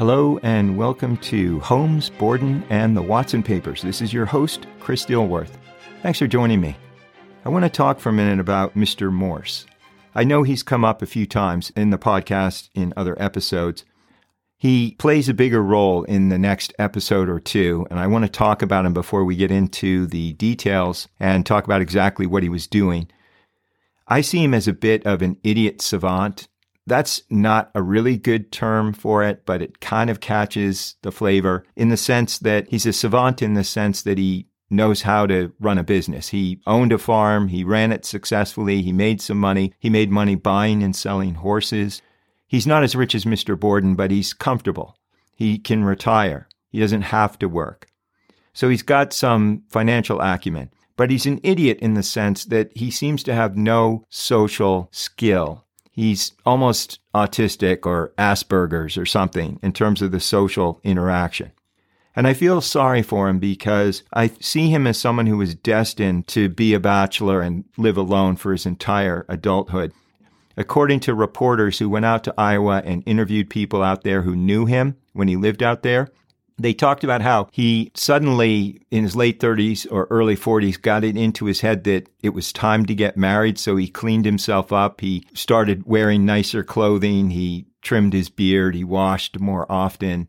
Hello and welcome to Holmes, Borden, and the Watson Papers. This is your host, Chris Dilworth. Thanks for joining me. I want to talk for a minute about Mr. Morse. I know he's come up a few times in the podcast in other episodes. He plays a bigger role in the next episode or two, and I want to talk about him before we get into the details and talk about exactly what he was doing. I see him as a bit of an idiot savant that's not a really good term for it, but it kind of catches the flavor in the sense that he's a savant in the sense that he knows how to run a business. He owned a farm, he ran it successfully, he made some money, he made money buying and selling horses. He's not as rich as Mr. Borden, but he's comfortable. He can retire. He doesn't have to work. So he's got some financial acumen, but he's an idiot in the sense that he seems to have no social skill he's almost autistic or Asperger's or something in terms of the social interaction. And I feel sorry for him because I see him as someone who was destined to be a bachelor and live alone for his entire adulthood. According to reporters who went out to Iowa and interviewed people out there who knew him when he lived out there, they talked about how he suddenly, in his late 30s or early 40s, got it into his head that it was time to get married. So he cleaned himself up. He started wearing nicer clothing. He trimmed his beard. He washed more often,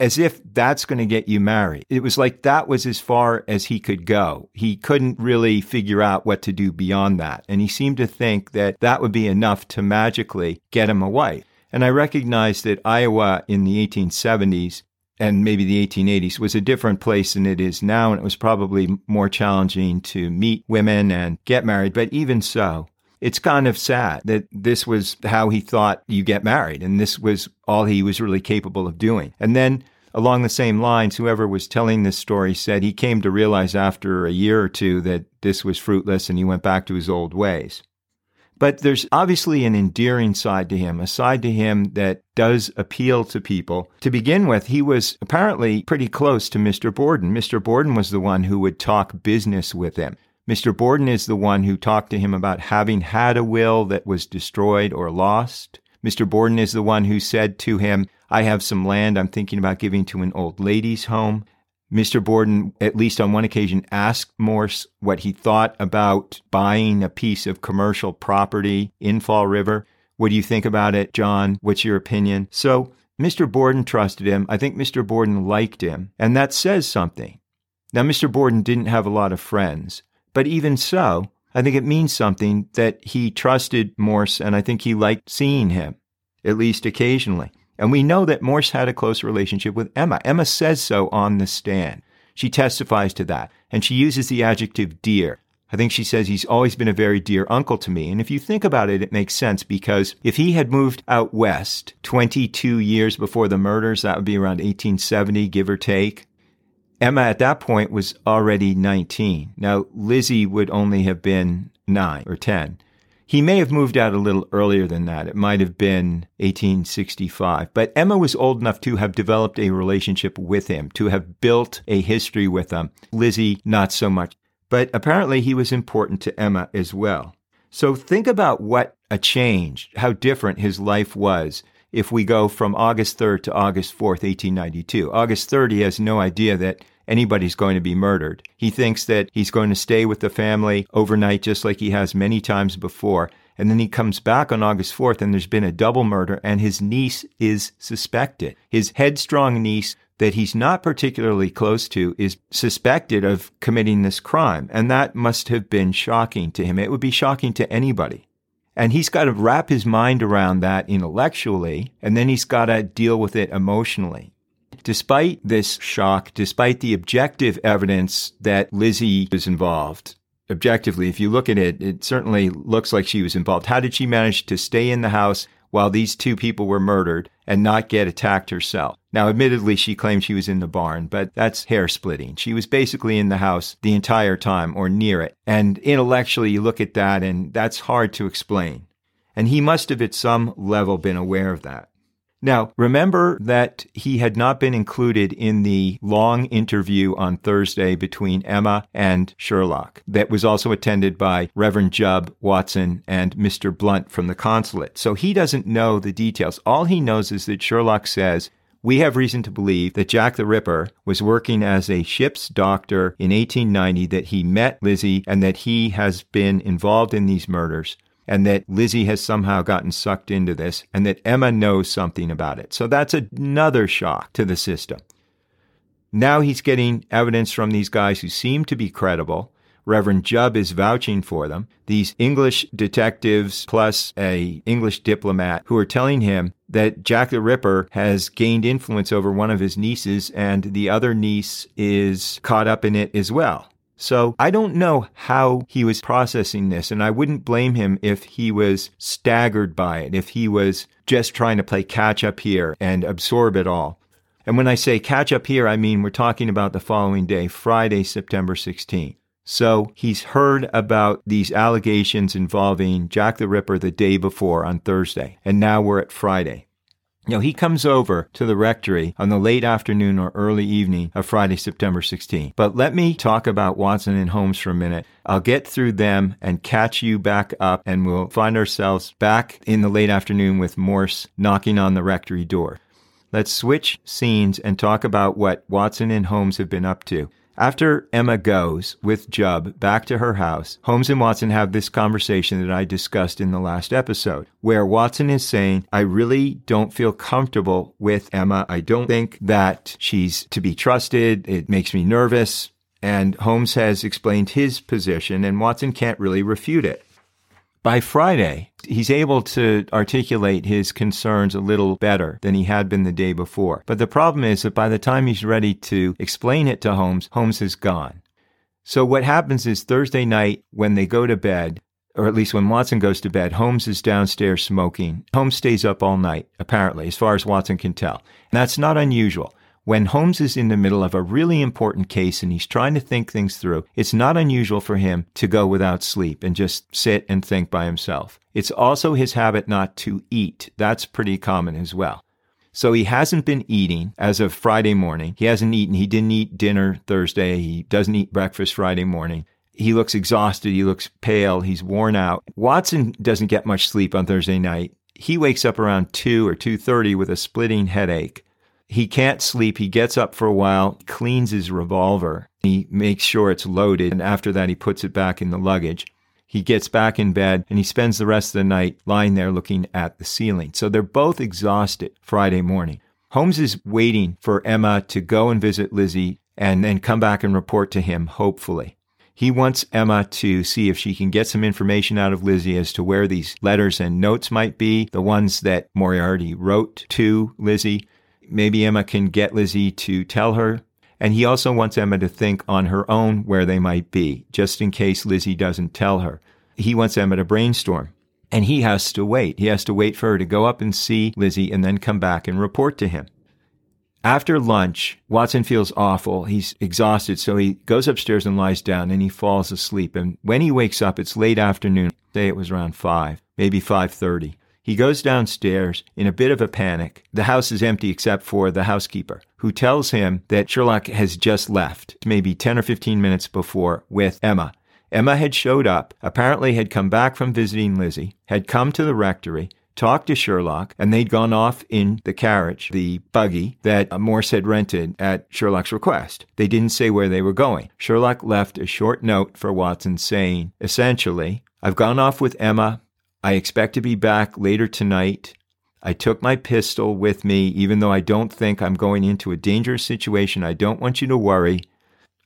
as if that's going to get you married. It was like that was as far as he could go. He couldn't really figure out what to do beyond that. And he seemed to think that that would be enough to magically get him a wife. And I recognized that Iowa in the 1870s and maybe the 1880s was a different place than it is now. And it was probably more challenging to meet women and get married. But even so, it's kind of sad that this was how he thought you get married. And this was all he was really capable of doing. And then along the same lines, whoever was telling this story said he came to realize after a year or two that this was fruitless and he went back to his old ways. But there's obviously an endearing side to him, a side to him that does appeal to people. To begin with, he was apparently pretty close to Mr. Borden. Mr. Borden was the one who would talk business with him. Mr. Borden is the one who talked to him about having had a will that was destroyed or lost. Mr. Borden is the one who said to him, I have some land I'm thinking about giving to an old ladies' home. Mr. Borden, at least on one occasion, asked Morse what he thought about buying a piece of commercial property in Fall River. What do you think about it, John? What's your opinion? So Mr. Borden trusted him. I think Mr. Borden liked him, and that says something. Now, Mr. Borden didn't have a lot of friends, but even so, I think it means something that he trusted Morse, and I think he liked seeing him, at least occasionally. And we know that Morse had a close relationship with Emma. Emma says so on the stand. She testifies to that, and she uses the adjective dear. I think she says he's always been a very dear uncle to me. And if you think about it, it makes sense because if he had moved out west 22 years before the murders, that would be around 1870, give or take. Emma at that point was already 19. Now, Lizzie would only have been nine or 10. He may have moved out a little earlier than that. It might have been 1865. But Emma was old enough to have developed a relationship with him, to have built a history with him. Lizzie, not so much. But apparently he was important to Emma as well. So think about what a change, how different his life was if we go from August 3rd to August 4th, 1892. August 3rd, he has no idea that anybody's going to be murdered. He thinks that he's going to stay with the family overnight, just like he has many times before. And then he comes back on August 4th, and there's been a double murder, and his niece is suspected. His headstrong niece, that he's not particularly close to, is suspected of committing this crime. And that must have been shocking to him. It would be shocking to anybody. And he's got to wrap his mind around that intellectually, and then he's got to deal with it emotionally. Despite this shock, despite the objective evidence that Lizzie was involved, objectively, if you look at it, it certainly looks like she was involved. How did she manage to stay in the house while these two people were murdered and not get attacked herself? Now, admittedly, she claimed she was in the barn, but that's hair splitting. She was basically in the house the entire time or near it. And intellectually, you look at that and that's hard to explain. And he must have at some level been aware of that. Now, remember that he had not been included in the long interview on Thursday between Emma and Sherlock that was also attended by Reverend Jubb Watson and Mr. Blunt from the consulate. So he doesn't know the details. All he knows is that Sherlock says, We have reason to believe that Jack the Ripper was working as a ship's doctor in 1890, that he met Lizzie, and that he has been involved in these murders, and that Lizzie has somehow gotten sucked into this, and that Emma knows something about it. So that's another shock to the system. Now he's getting evidence from these guys who seem to be credible. Reverend Jubb is vouching for them. These English detectives plus a English diplomat who are telling him that Jack the Ripper has gained influence over one of his nieces and the other niece is caught up in it as well. So I don't know how he was processing this, and I wouldn't blame him if he was staggered by it, if he was just trying to play catch up here and absorb it all. And when I say catch up here, I mean we're talking about the following day, Friday, September 16th. So he's heard about these allegations involving Jack the Ripper the day before on Thursday, and now we're at Friday. Now he comes over to the rectory on the late afternoon or early evening of Friday, September 16th. But let me talk about Watson and Holmes for a minute. I'll get through them and catch you back up, and we'll find ourselves back in the late afternoon with Morse knocking on the rectory door. Let's switch scenes and talk about what Watson and Holmes have been up to. After Emma goes with Jubb back to her house, Holmes and Watson have this conversation that I discussed in the last episode, where Watson is saying, I really don't feel comfortable with Emma. I don't think that she's to be trusted. It makes me nervous. And Holmes has explained his position, and Watson can't really refute it. By Friday, he's able to articulate his concerns a little better than he had been the day before. But the problem is that by the time he's ready to explain it to Holmes, Holmes is gone. So what happens is Thursday night when they go to bed, or at least when Watson goes to bed, Holmes is downstairs smoking. Holmes stays up all night, apparently, as far as Watson can tell. And that's not unusual. When Holmes is in the middle of a really important case and he's trying to think things through, it's not unusual for him to go without sleep and just sit and think by himself. It's also his habit not to eat. That's pretty common as well. So he hasn't been eating as of Friday morning. He hasn't eaten. He didn't eat dinner Thursday. He doesn't eat breakfast Friday morning. He looks exhausted. He looks pale. He's worn out. Watson doesn't get much sleep on Thursday night. He wakes up around 2 or 2:30 with a splitting headache. He can't sleep. He gets up for a while, cleans his revolver. He makes sure it's loaded, and after that, he puts it back in the luggage. He gets back in bed and he spends the rest of the night lying there looking at the ceiling. So they're both exhausted Friday morning. Holmes is waiting for Emma to go and visit Lizzie and then come back and report to him, hopefully. He wants Emma to see if she can get some information out of Lizzie as to where these letters and notes might be, the ones that Moriarty wrote to Lizzie maybe Emma can get Lizzie to tell her. And he also wants Emma to think on her own where they might be, just in case Lizzie doesn't tell her. He wants Emma to brainstorm. And he has to wait. He has to wait for her to go up and see Lizzie and then come back and report to him. After lunch, Watson feels awful. He's exhausted, so he goes upstairs and lies down and he falls asleep. And when he wakes up, it's late afternoon. Say it was around 5, maybe 5:30. He goes downstairs in a bit of a panic. The house is empty except for the housekeeper, who tells him that Sherlock has just left, maybe 10 or 15 minutes before, with Emma. Emma had showed up, apparently had come back from visiting Lizzie, had come to the rectory, talked to Sherlock, and they'd gone off in the carriage, the buggy that Morse had rented at Sherlock's request. They didn't say where they were going. Sherlock left a short note for Watson saying, essentially, I've gone off with Emma. I expect to be back later tonight. I took my pistol with me, even though I don't think I'm going into a dangerous situation. I don't want you to worry.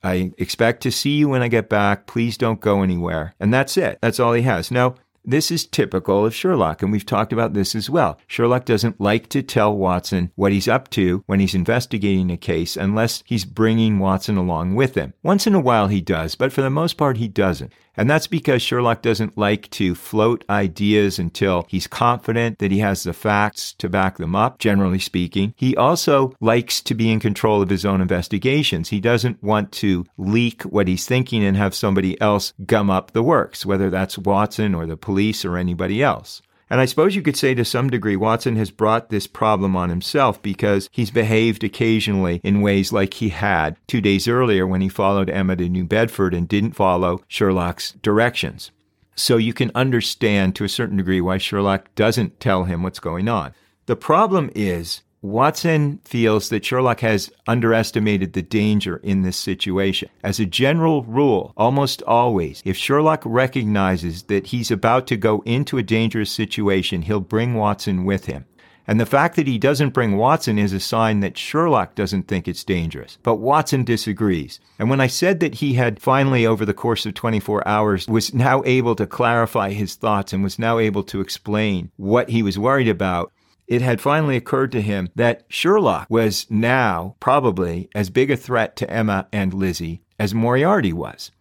I expect to see you when I get back. Please don't go anywhere. And that's it. That's all he has. Now, this is typical of Sherlock, and we've talked about this as well. Sherlock doesn't like to tell Watson what he's up to when he's investigating a case unless he's bringing Watson along with him. Once in a while he does, but for the most part he doesn't. And that's because Sherlock doesn't like to float ideas until he's confident that he has the facts to back them up, generally speaking. He also likes to be in control of his own investigations. He doesn't want to leak what he's thinking and have somebody else gum up the works, whether that's Watson or the police or anybody else. And I suppose you could say to some degree Watson has brought this problem on himself because he's behaved occasionally in ways like he had two days earlier when he followed Emma to New Bedford and didn't follow Sherlock's directions. So you can understand to a certain degree why Sherlock doesn't tell him what's going on. The problem is Watson feels that Sherlock has underestimated the danger in this situation. As a general rule, almost always, if Sherlock recognizes that he's about to go into a dangerous situation, he'll bring Watson with him. And the fact that he doesn't bring Watson is a sign that Sherlock doesn't think it's dangerous. But Watson disagrees. And when I said that he had finally, over the course of 24 hours, was now able to clarify his thoughts and was now able to explain what he was worried about, it had finally occurred to him that Sherlock was now probably as big a threat to Emma and Lizzie as Moriarty was.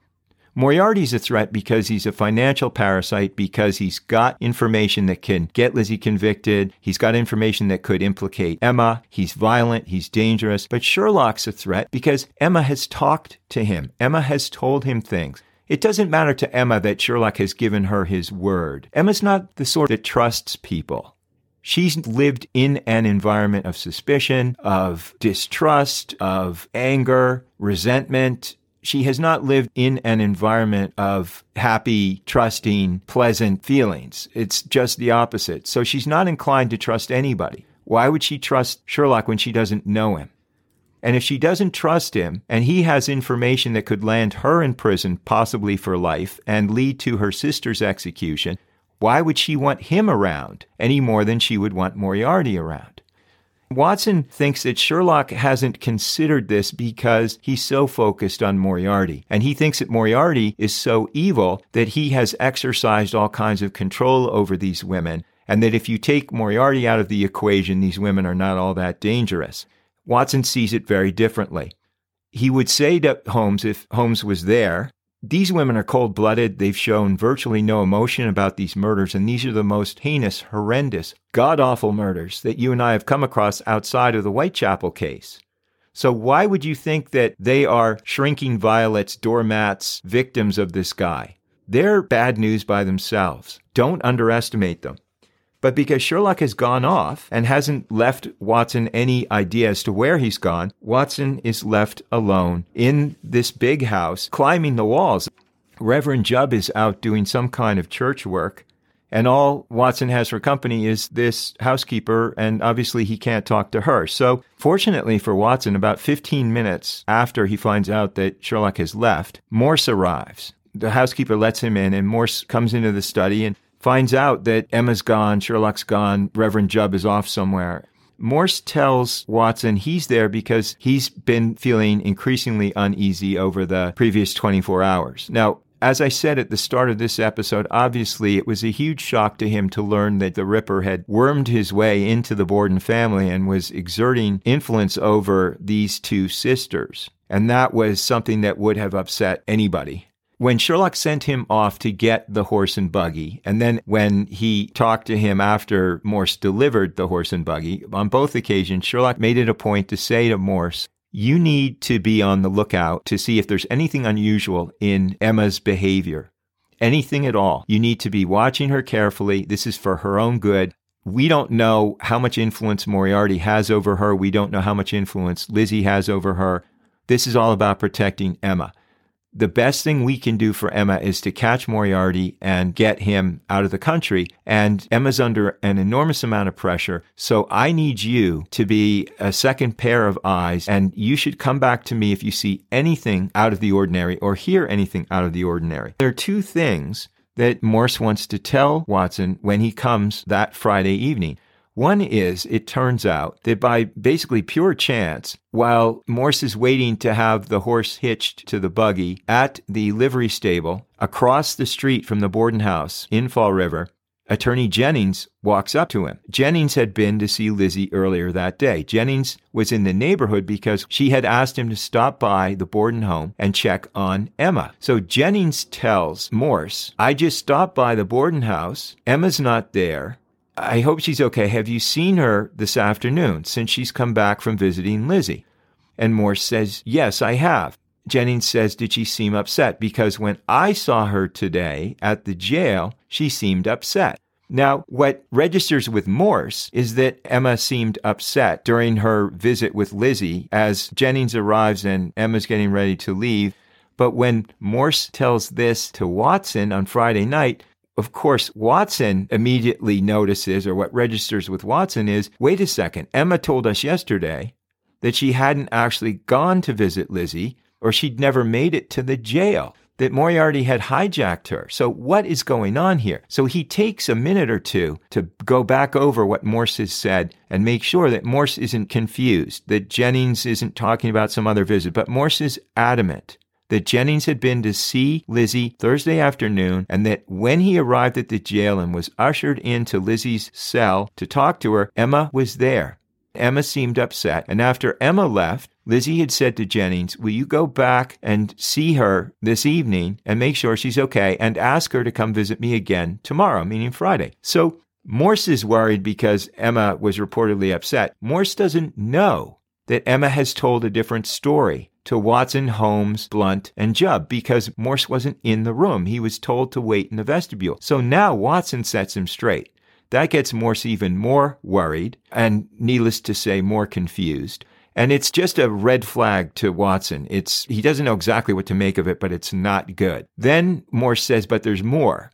Moriarty's a threat because he's a financial parasite, because he's got information that can get Lizzie convicted. He's got information that could implicate Emma. He's violent. He's dangerous. But Sherlock's a threat because Emma has talked to him. Emma has told him things. It doesn't matter to Emma that Sherlock has given her his word. Emma's not the sort that trusts people. She's lived in an environment of suspicion, of distrust, of anger, resentment. She has not lived in an environment of happy, trusting, pleasant feelings. It's just the opposite. So she's not inclined to trust anybody. Why would she trust Sherlock when she doesn't know him? And if she doesn't trust him and he has information that could land her in prison, possibly for life, and lead to her sister's execution, why would she want him around any more than she would want Moriarty around? Watson thinks that Sherlock hasn't considered this because he's so focused on Moriarty. And he thinks that Moriarty is so evil that he has exercised all kinds of control over these women. And that if you take Moriarty out of the equation, these women are not all that dangerous. Watson sees it very differently. He would say to Holmes, if Holmes was there, these women are cold blooded. They've shown virtually no emotion about these murders, and these are the most heinous, horrendous, god awful murders that you and I have come across outside of the Whitechapel case. So, why would you think that they are shrinking violets, doormats, victims of this guy? They're bad news by themselves. Don't underestimate them. But because Sherlock has gone off and hasn't left Watson any idea as to where he's gone, Watson is left alone in this big house, climbing the walls. Reverend Jubb is out doing some kind of church work. And all Watson has for company is this housekeeper, and obviously he can't talk to her. So, fortunately for Watson, about 15 minutes after he finds out that Sherlock has left, Morse arrives. The housekeeper lets him in, and Morse comes into the study and finds out that Emma's gone, Sherlock's gone, Reverend Jubb is off somewhere. Morse tells Watson he's there because he's been feeling increasingly uneasy over the previous 24 hours. Now, as I said at the start of this episode, obviously it was a huge shock to him to learn that the Ripper had wormed his way into the Borden family and was exerting influence over these two sisters. And that was something that would have upset anybody when Sherlock sent him off to get the horse and buggy, and then when he talked to him after Morse delivered the horse and buggy, on both occasions, Sherlock made it a point to say to Morse, you need to be on the lookout to see if there's anything unusual in Emma's behavior. Anything at all. You need to be watching her carefully. This is for her own good. We don't know how much influence Moriarty has over her. We don't know how much influence Lizzie has over her. This is all about protecting Emma the best thing we can do for Emma is to catch Moriarty and get him out of the country. And Emma's under an enormous amount of pressure. So I need you to be a second pair of eyes. And you should come back to me if you see anything out of the ordinary or hear anything out of the ordinary. There are two things that Morse wants to tell Watson when he comes that Friday evening. One is, it turns out that by basically pure chance, while Morse is waiting to have the horse hitched to the buggy at the livery stable across the street from the Borden house in Fall River, Attorney Jennings walks up to him. Jennings had been to see Lizzie earlier that day. Jennings was in the neighborhood because she had asked him to stop by the Borden home and check on Emma. So Jennings tells Morse, I just stopped by the Borden house. Emma's not there. I hope she's okay. Have you seen her this afternoon since she's come back from visiting Lizzie? And Morse says, Yes, I have. Jennings says, Did she seem upset? Because when I saw her today at the jail, she seemed upset. Now, what registers with Morse is that Emma seemed upset during her visit with Lizzie as Jennings arrives and Emma's getting ready to leave. But when Morse tells this to Watson on Friday night, of course, Watson immediately notices, or what registers with Watson is wait a second, Emma told us yesterday that she hadn't actually gone to visit Lizzie or she'd never made it to the jail, that Moriarty had hijacked her. So, what is going on here? So, he takes a minute or two to go back over what Morse has said and make sure that Morse isn't confused, that Jennings isn't talking about some other visit, but Morse is adamant that Jennings had been to see Lizzie Thursday afternoon and that when he arrived at the jail and was ushered into Lizzie's cell to talk to her, Emma was there. Emma seemed upset, and after Emma left, Lizzie had said to Jennings, Will you go back and see her this evening and make sure she's okay and ask her to come visit me again tomorrow, meaning Friday? So Morse is worried because Emma was reportedly upset. Morse doesn't know that Emma has told a different story to Watson, Holmes, Blunt, and Jubb because Morse wasn't in the room. He was told to wait in the vestibule. So now Watson sets him straight. That gets Morse even more worried and, needless to say, more confused. And it's just a red flag to Watson. It's he doesn't know exactly what to make of it, but it's not good. Then Morse says, but there's more.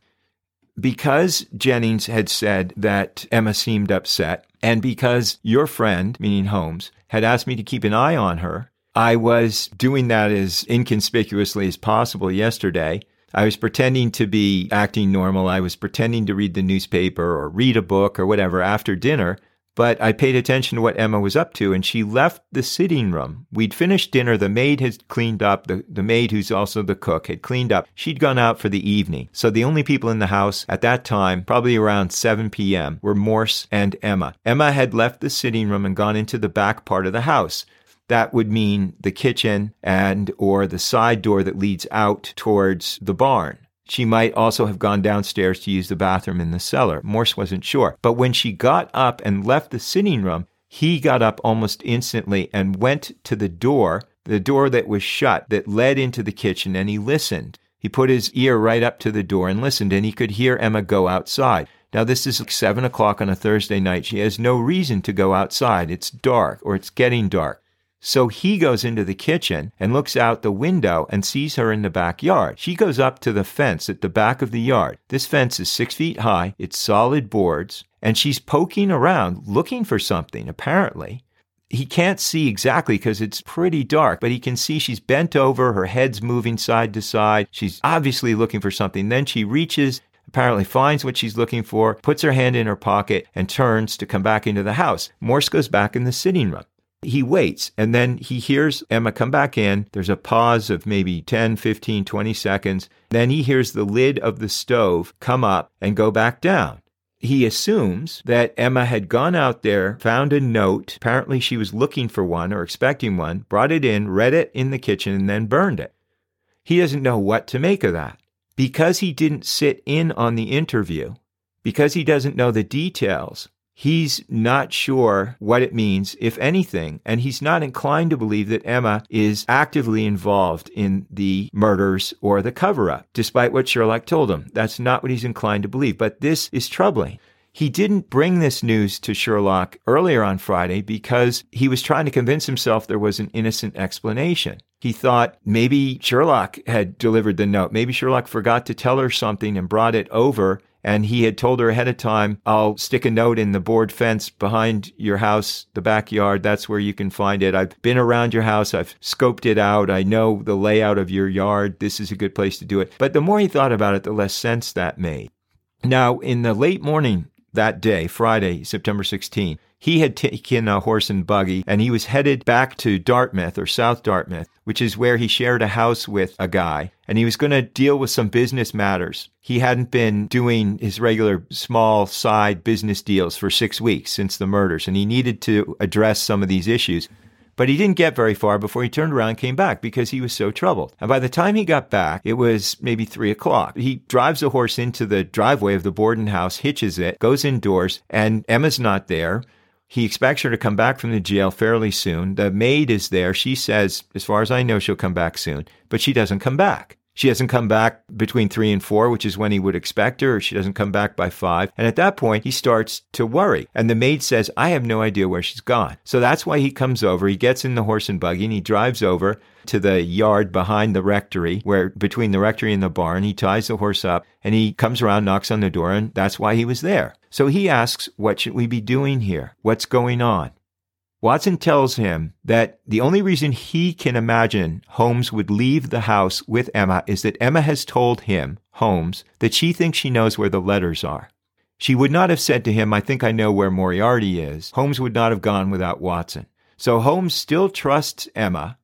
Because Jennings had said that Emma seemed upset, and because your friend, meaning Holmes, had asked me to keep an eye on her, I was doing that as inconspicuously as possible yesterday. I was pretending to be acting normal. I was pretending to read the newspaper or read a book or whatever after dinner. But I paid attention to what Emma was up to, and she left the sitting room. We'd finished dinner. The maid had cleaned up. The, the maid, who's also the cook, had cleaned up. She'd gone out for the evening. So the only people in the house at that time, probably around 7 p.m., were Morse and Emma. Emma had left the sitting room and gone into the back part of the house that would mean the kitchen and or the side door that leads out towards the barn. She might also have gone downstairs to use the bathroom in the cellar. Morse wasn't sure. But when she got up and left the sitting room, he got up almost instantly and went to the door, the door that was shut that led into the kitchen, and he listened. He put his ear right up to the door and listened, and he could hear Emma go outside. Now, this is like 7 o'clock on a Thursday night. She has no reason to go outside. It's dark or it's getting dark. So he goes into the kitchen and looks out the window and sees her in the backyard. She goes up to the fence at the back of the yard. This fence is six feet high, it's solid boards, and she's poking around looking for something, apparently. He can't see exactly because it's pretty dark, but he can see she's bent over, her head's moving side to side. She's obviously looking for something. Then she reaches apparently finds what she's looking for, puts her hand in her pocket, and turns to come back into the house. Morse goes back in the sitting room. He waits and then he hears Emma come back in. There's a pause of maybe 10, 15, 20 seconds. Then he hears the lid of the stove come up and go back down. He assumes that Emma had gone out there, found a note. Apparently, she was looking for one or expecting one, brought it in, read it in the kitchen, and then burned it. He doesn't know what to make of that. Because he didn't sit in on the interview, because he doesn't know the details, He's not sure what it means, if anything, and he's not inclined to believe that Emma is actively involved in the murders or the cover up, despite what Sherlock told him. That's not what he's inclined to believe. But this is troubling. He didn't bring this news to Sherlock earlier on Friday because he was trying to convince himself there was an innocent explanation. He thought maybe Sherlock had delivered the note. Maybe Sherlock forgot to tell her something and brought it over and he had told her ahead of time, I'll stick a note in the board fence behind your house, the backyard. That's where you can find it. I've been around your house. I've scoped it out. I know the layout of your yard. This is a good place to do it. But the more he thought about it, the less sense that made. Now, in the late morning that day, Friday, September 16, he had taken a horse and buggy and he was headed back to Dartmouth or South Dartmouth, which is where he shared a house with a guy. And he was going to deal with some business matters. He hadn't been doing his regular small side business deals for six weeks since the murders, and he needed to address some of these issues. But he didn't get very far before he turned around and came back because he was so troubled. And by the time he got back, it was maybe three o'clock. He drives the horse into the driveway of the Borden house, hitches it, goes indoors, and Emma's not there. He expects her to come back from the jail fairly soon. The maid is there. She says, as far as I know, she'll come back soon, but she doesn't come back. She hasn't come back between three and four, which is when he would expect her, or she doesn't come back by five. And at that point, he starts to worry. And the maid says, I have no idea where she's gone. So that's why he comes over. He gets in the horse and buggy and he drives over to the yard behind the rectory, where between the rectory and the barn, he ties the horse up and he comes around, knocks on the door, and that's why he was there. So he asks, What should we be doing here? What's going on? Watson tells him that the only reason he can imagine Holmes would leave the house with Emma is that Emma has told him, Holmes, that she thinks she knows where the letters are. She would not have said to him, I think I know where Moriarty is. Holmes would not have gone without Watson. So Holmes still trusts Emma,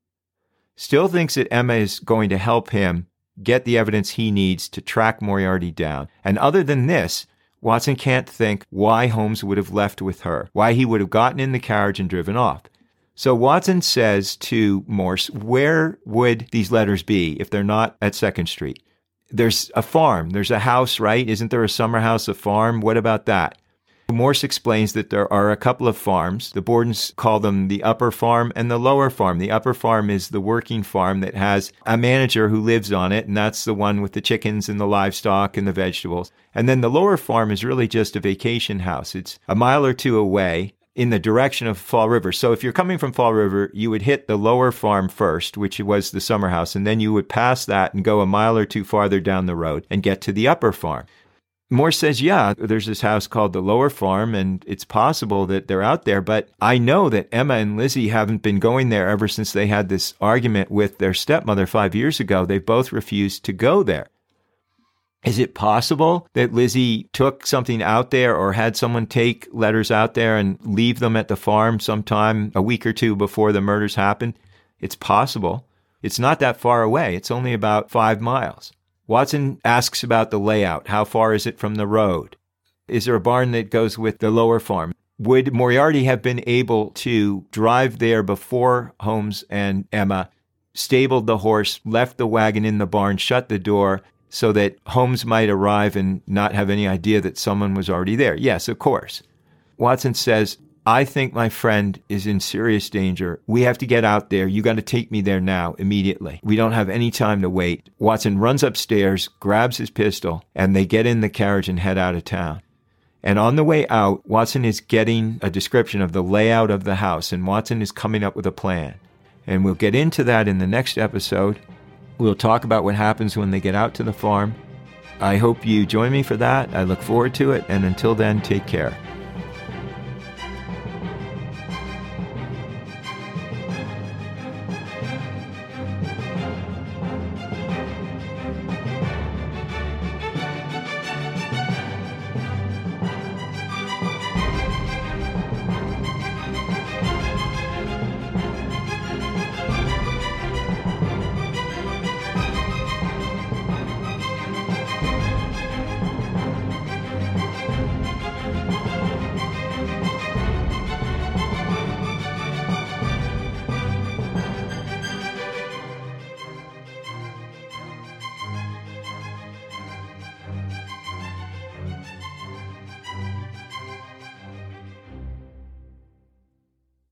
still thinks that Emma is going to help him get the evidence he needs to track Moriarty down. And other than this, Watson can't think why Holmes would have left with her, why he would have gotten in the carriage and driven off. So Watson says to Morse, Where would these letters be if they're not at Second Street? There's a farm, there's a house, right? Isn't there a summer house, a farm? What about that? Morse explains that there are a couple of farms. The Bordens call them the upper farm and the lower farm. The upper farm is the working farm that has a manager who lives on it, and that's the one with the chickens and the livestock and the vegetables. And then the lower farm is really just a vacation house. It's a mile or two away in the direction of Fall River. So if you're coming from Fall River, you would hit the lower farm first, which was the summer house, and then you would pass that and go a mile or two farther down the road and get to the upper farm. Morse says, yeah, there's this house called the Lower Farm, and it's possible that they're out there. But I know that Emma and Lizzie haven't been going there ever since they had this argument with their stepmother five years ago. They both refused to go there. Is it possible that Lizzie took something out there or had someone take letters out there and leave them at the farm sometime a week or two before the murders happened? It's possible. It's not that far away. It's only about five miles. Watson asks about the layout. How far is it from the road? Is there a barn that goes with the lower farm? Would Moriarty have been able to drive there before Holmes and Emma stabled the horse, left the wagon in the barn, shut the door so that Holmes might arrive and not have any idea that someone was already there? Yes, of course. Watson says, I think my friend is in serious danger. We have to get out there. You got to take me there now, immediately. We don't have any time to wait. Watson runs upstairs, grabs his pistol, and they get in the carriage and head out of town. And on the way out, Watson is getting a description of the layout of the house, and Watson is coming up with a plan. And we'll get into that in the next episode. We'll talk about what happens when they get out to the farm. I hope you join me for that. I look forward to it. And until then, take care.